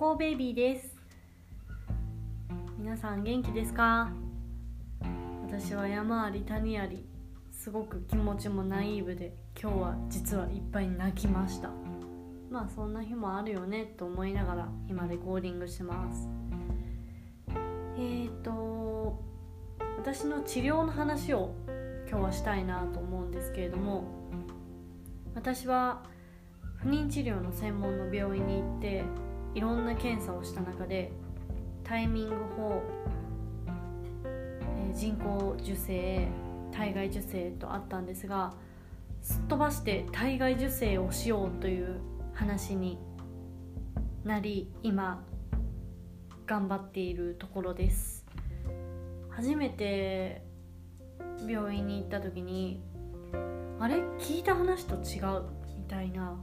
ゴーベイビーです。皆さん元気ですか？私は山あり谷ありすごく気持ちもナイーブで今日は実はいっぱい泣きました。まあそんな日もあるよねと思いながら今レコーディングしてます。えーと私の治療の話を今日はしたいなと思うんですけれども私は不妊治療の専門の病院に行っていろんな検査をした中でタイミング法、えー、人工授精体外受精とあったんですがすっ飛ばして体外受精をしようという話になり今頑張っているところです。初めて病院に行った時にあれ？聞いた話と違うみたいな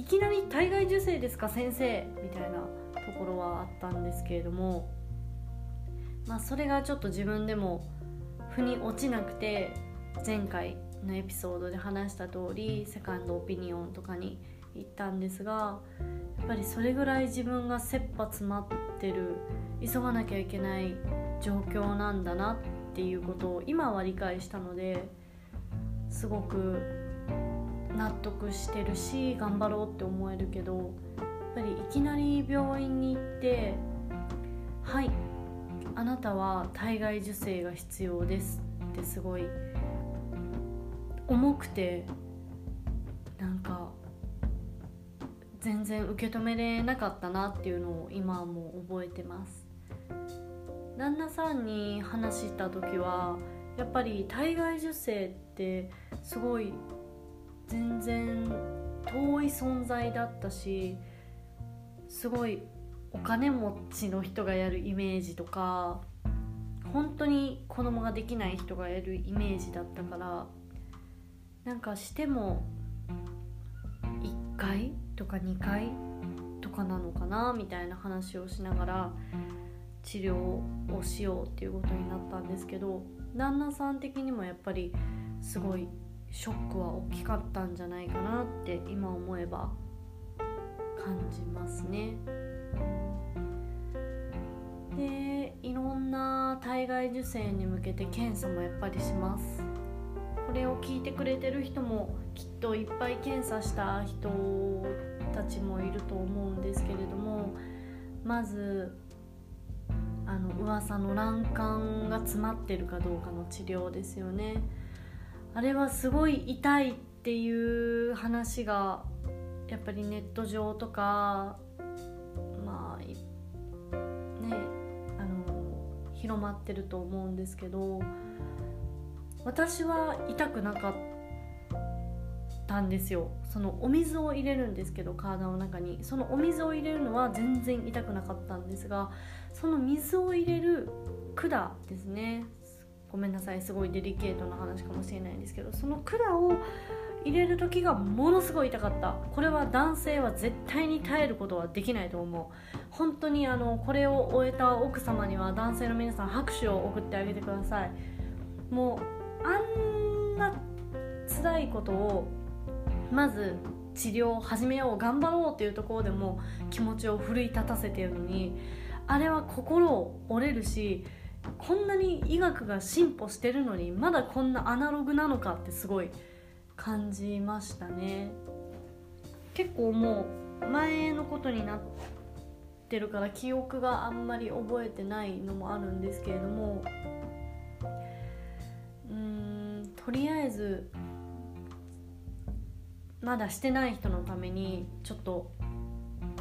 いきなり体外受精ですか先生？みたいなところはあったんですけれどもまあそれがちょっと自分でも腑に落ちなくて前回のエピソードで話した通りセカンドオピニオンとかに行ったんですがやっぱりそれぐらい自分が切羽詰まってる急がなきゃいけない状況なんだなっていうことを今は理解したのですごく納得してるし頑張ろうって思えるけどやっぱりいきなり病院に行って「はいあなたは体外受精が必要です」ってすごい重くてなんか全然受け止めれなかったなっていうのを今はもう覚えてます。旦那さんに話した時はやっぱり体外受精ってすごい全然遠い存在だったしすごいお金持ちの人がやるイメージとか本当に子供ができない人がやるイメージだったからなんかしても1回とか2回とかなのかなみたいな話をしながら治療をしようっていうことになったんですけど旦那さん的にもやっぱりすごいショックは大きかったんじゃないかなって今思えば感じますね。でいろんな体外受精に向けて検査もやっぱりします。これを聞いてくれてる人もきっといっぱい検査した人たちもいると思うんですけれどもまずあの噂の卵管が詰まってるかどうかの治療ですよねあれはすごい痛いっていう話がやっぱりネット上とかまあねあの広まってると思うんですけど私は痛くなかったんですよ。そのお水を入れるんですけど体の中に。そのお水を入れるのは全然痛くなかったんですがその水を入れる管ですね。ごめんなさいすごいデリケートな話かもしれないんですけどその管を入れる時がものすごい痛かったこれは男性は絶対に耐えることはできないと思う。本当にあのこれを終えた奥様には男性の皆さん拍手を送ってあげてください。もうあんな辛いことをまず治療を始めよう頑張ろうっていうところでも気持ちを奮い立たせてるのにあれは心折れるしこんなに医学が進歩してるのにまだこんなアナログなのかってすごい感じましたね。結構もう前のことになってるから記憶があんまり覚えてないのもあるんですけれどもうんとりあえずまだしてない人のためにちょっと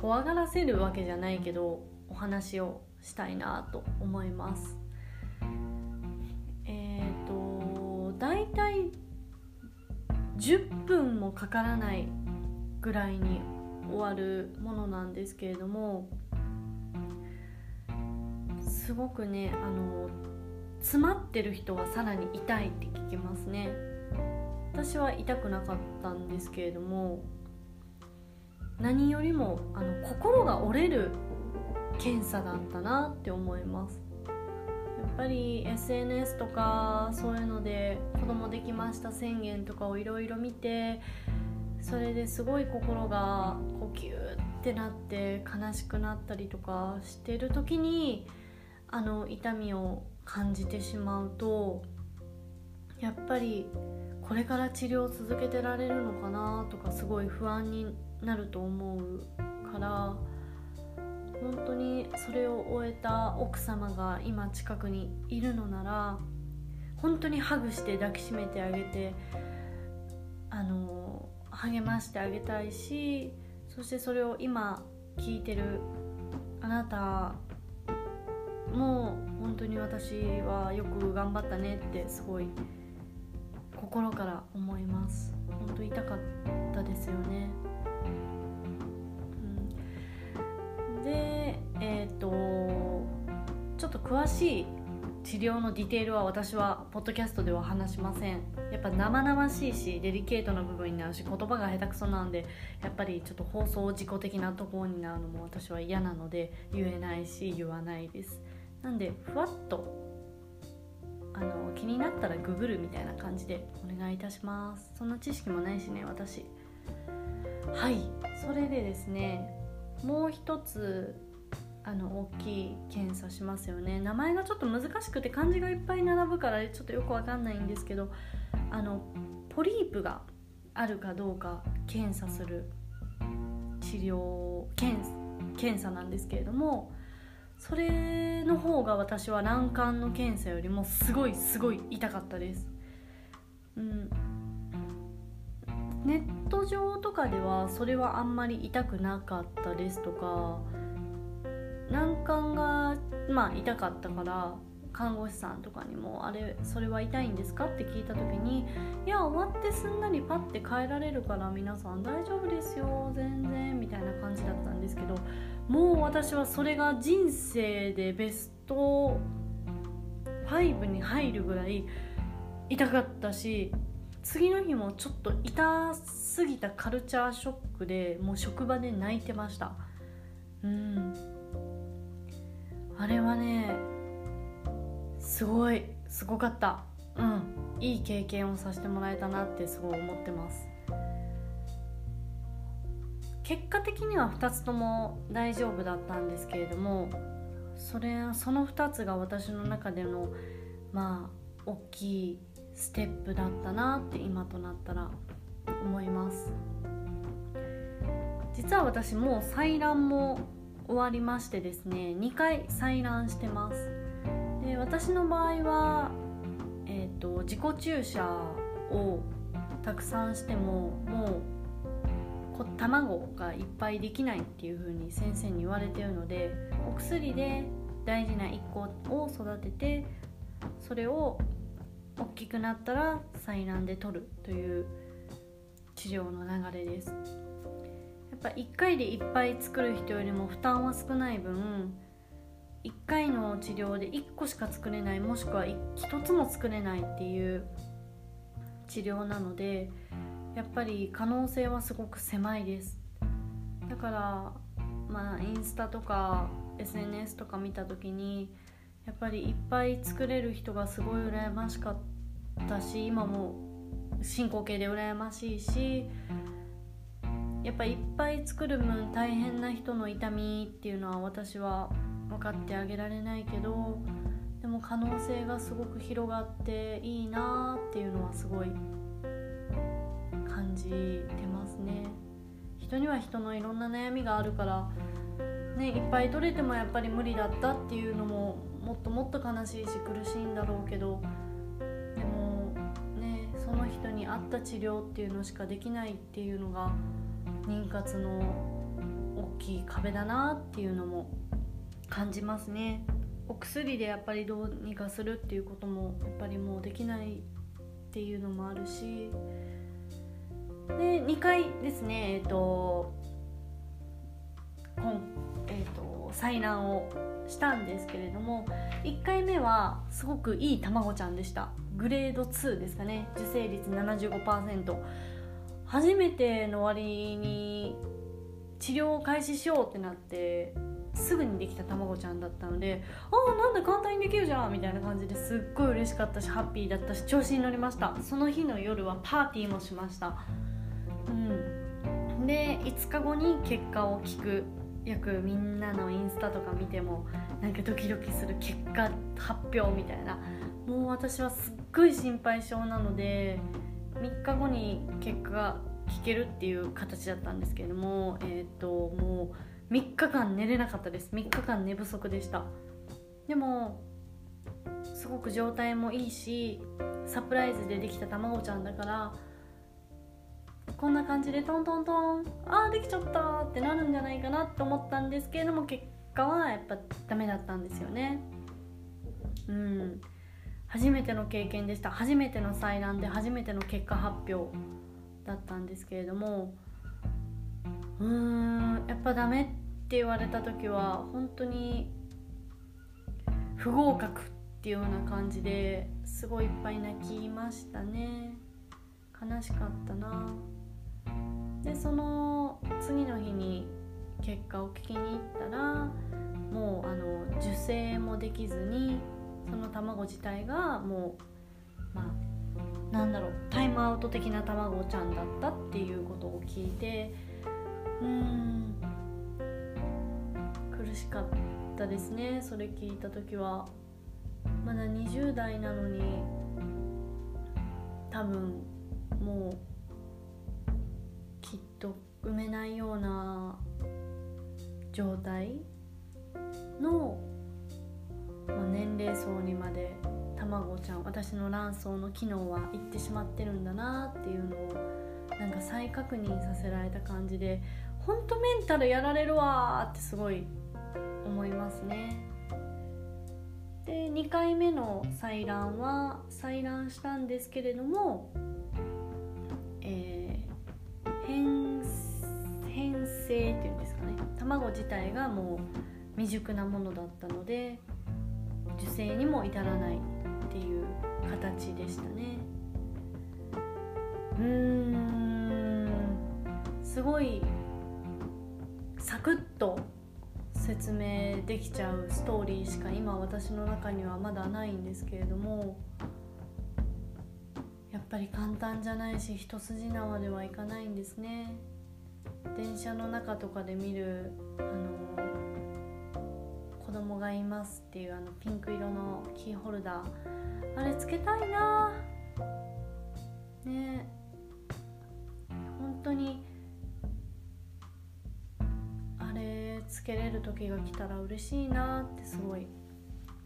怖がらせるわけじゃないけどお話をしたいなと思います。大体10分もかからないぐらいに終わるものなんですけれどもすごくねあの詰まってる人はさらに痛いって聞きますね。私は痛くなかったんですけれども何よりもあの心が折れる検査だったなって思います。ぱり SNS とかそういうので子供できました宣言とかをいろいろ見てそれですごい心がこうギューっってなって悲しくなったりとかしてる時にあの痛みを感じてしまうとやっぱりこれから治療を続けてられるのかなとかすごい不安になると思うから本当にそれを終えた奥様が今近くにいるのなら本当にハグして抱きしめてあげてあの励ましてあげたいしそしてそれを今聞いてるあなたも本当に私はよく頑張ったねってすごい心から思います。本当痛かったですよね、でえっ、ー、とちょっと詳しい治療のディテールは私はポッドキャストでは話しません。やっぱ生々しいしデリケートな部分になるし言葉が下手くそなんでやっぱりちょっと放送事故的なところになるのも私は嫌なので言えないし言わないです。なんでふわっとあの気になったらググるみたいな感じでお願いいたします。そんな知識もないしね私。はい。それでですねもう一つあの大きい検査しますよね。名前がちょっと難しくて漢字がいっぱい並ぶからちょっとよくわかんないんですけどあのポリープがあるかどうか検査する治療検検査なんですけれどもそれの方が私は卵管の検査よりもすごいすごい痛かったです、うん、ネット上とかではそれはあんまり痛くなかったですとか卵管がまあ痛かったから看護師さんとかにも「あれそれは痛いんですか?」って聞いた時に「いや終わってすんなりパッて帰られるから皆さん大丈夫ですよ全然」みたいな感じだったんですけどもう私はそれが人生でベスト5に入るぐらい痛かったし次の日もちょっと痛すぎたカルチャーショックでもう職場で泣いてました。うん。あれはねすごいすごかった。うん。いい経験をさせてもらえたなってすごい思ってます。結果的には2つとも大丈夫だったんですけれどもそれその2つが私の中でのまあ大きいステップだったなって今となったら思います。実は私もう採卵も終わりましてですね2回採卵してます。で私の場合は、えーと、自己注射をたくさんしてももう卵がいっぱいできないっていう風に先生に言われてるのでお薬で大事な1個を育ててそれを大きくなったら採卵で取るという治療の流れです。やっぱ1回でいっぱい作る人よりも負担は少ない分1回の治療で1個しか作れないもしくは1つも作れないっていう治療なのでやっぱり可能性はすごく狭いです。だからまあインスタとか SNS とか見た時にやっぱりいっぱい作れる人がすごい羨ましかった。し今も進行形で羨ましいしやっぱいっぱい作る分大変な人の痛みっていうのは私は分かってあげられないけどでも可能性がすごく広がっていいなっていうのはすごい感じてますね。人には人のいろんな悩みがあるからねいっぱい取れてもやっぱり無理だったっていうのももっともっと悲しいし苦しいんだろうけどでもねその人に合った治療っていうのしかできないっていうのが妊活の大きい壁だなっていうのも感じますね。お薬でやっぱりどうにかするっていうこともやっぱりもうできないっていうのもあるし。で2回ですね。えっ、ー、と今えっ、ー、と採卵をしたんですけれども1回目はすごくいい卵ちゃんでした。グレード2ですかね。受精率75%初めての終わりに治療を開始しようってなってすぐにできた卵ちゃんだったのでああなんだ簡単にできるじゃんみたいな感じですっごい嬉しかったしハッピーだったし調子に乗りました。その日の夜はパーティーもしました。うん。で5日後に結果を聞く。よくみんなのインスタとか見てもなんかドキドキする結果発表みたいな。もう私はすっごい心配性なので3日後に結果が聞けるっていう形だったんですけれどもえっ、ー、ともう3日間寝れなかったです。3日間寝不足でした。でもすごく状態もいいしサプライズでできた卵ちゃんだからこんな感じでトントントン。ああできちゃったってなるんじゃないかなって思ったんですけれども結果はやっぱダメだったんですよね。うん。初めての経験でした。初めての採卵で初めての結果発表だったんですけれども。うーんやっぱダメって言われた時は本当に不合格っていうような感じですごいいっぱい泣きましたね。悲しかったな。でその次の日に結果を聞きに行ったらもうあの受精もできずにその卵自体がもうまあなんだろうタイムアウト的な卵ちゃんだったっていうことを聞いてうん苦しかったですね。それ聞いた時はまだ20代なのに多分もう埋めないような状態のま年齢層にまで卵ちゃん私の卵巣の機能はいってしまってるんだなっていうのをなんか再確認させられた感じでほんとメンタルやられるわってすごい思いますね。で2回目の採卵は採卵したんですけれども性っていうんですかね。卵自体がもう未熟なものだったので受精にも至らないっていう形でしたね。うーん。すごいサクッと説明できちゃうストーリーしか今私の中にはまだないんですけれどもやっぱり簡単じゃないし一筋縄ではいかないんですね。電車の中とかで見るあの子供がいますっていうあのピンク色のキーホルダー。あれつけたいな。ね。本当にあれつけれる時が来たら嬉しいなってすごい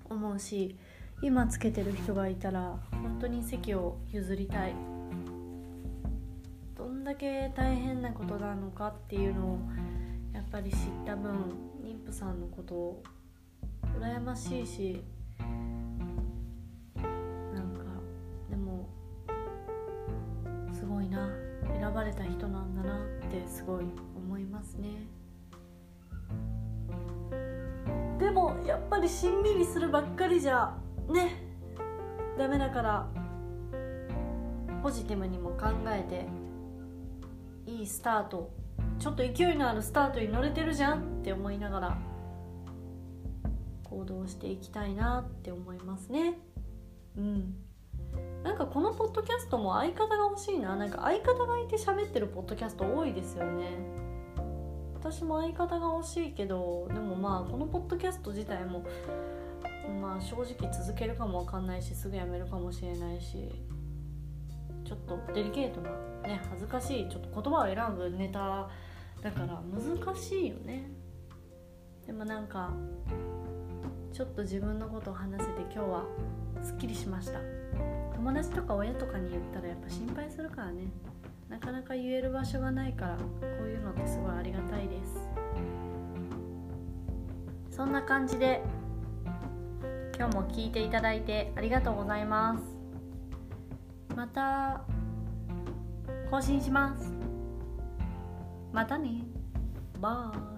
思うし今つけてる人がいたら本当に席を譲りたい。んだけ大変なことなのかっていうのをやっぱり知った分妊婦さんのことを羨ましいしなんかでもすごいな。選ばれた人なんだなってすごい思いますね。でもやっぱりしんみりするばっかりじゃねダメだからポジティブにも考えていいスタート。ちょっと勢いのあるスタートに乗れてるじゃんって思いながら行動していきたいなって思いますね。うん。なんかこのポッドキャストも相方が欲しいな。なんか相方がいて喋ってるポッドキャスト多いですよね。私も相方が欲しいけどでもまあこのポッドキャスト自体もまあ正直続けるかもわかんないしすぐやめるかもしれないしちょっとデリケートなね恥ずかしいちょっと言葉を選ぶネタだから難しいよね。でもなんかちょっと自分のことを話せて今日はすっきりしました。友達とか親とかに言ったらやっぱ心配するからね。なかなか言える場所がないからこういうのってすごいありがたいです。そんな感じで今日も聞いていただいてありがとうございます。また更新します。またね。バイ。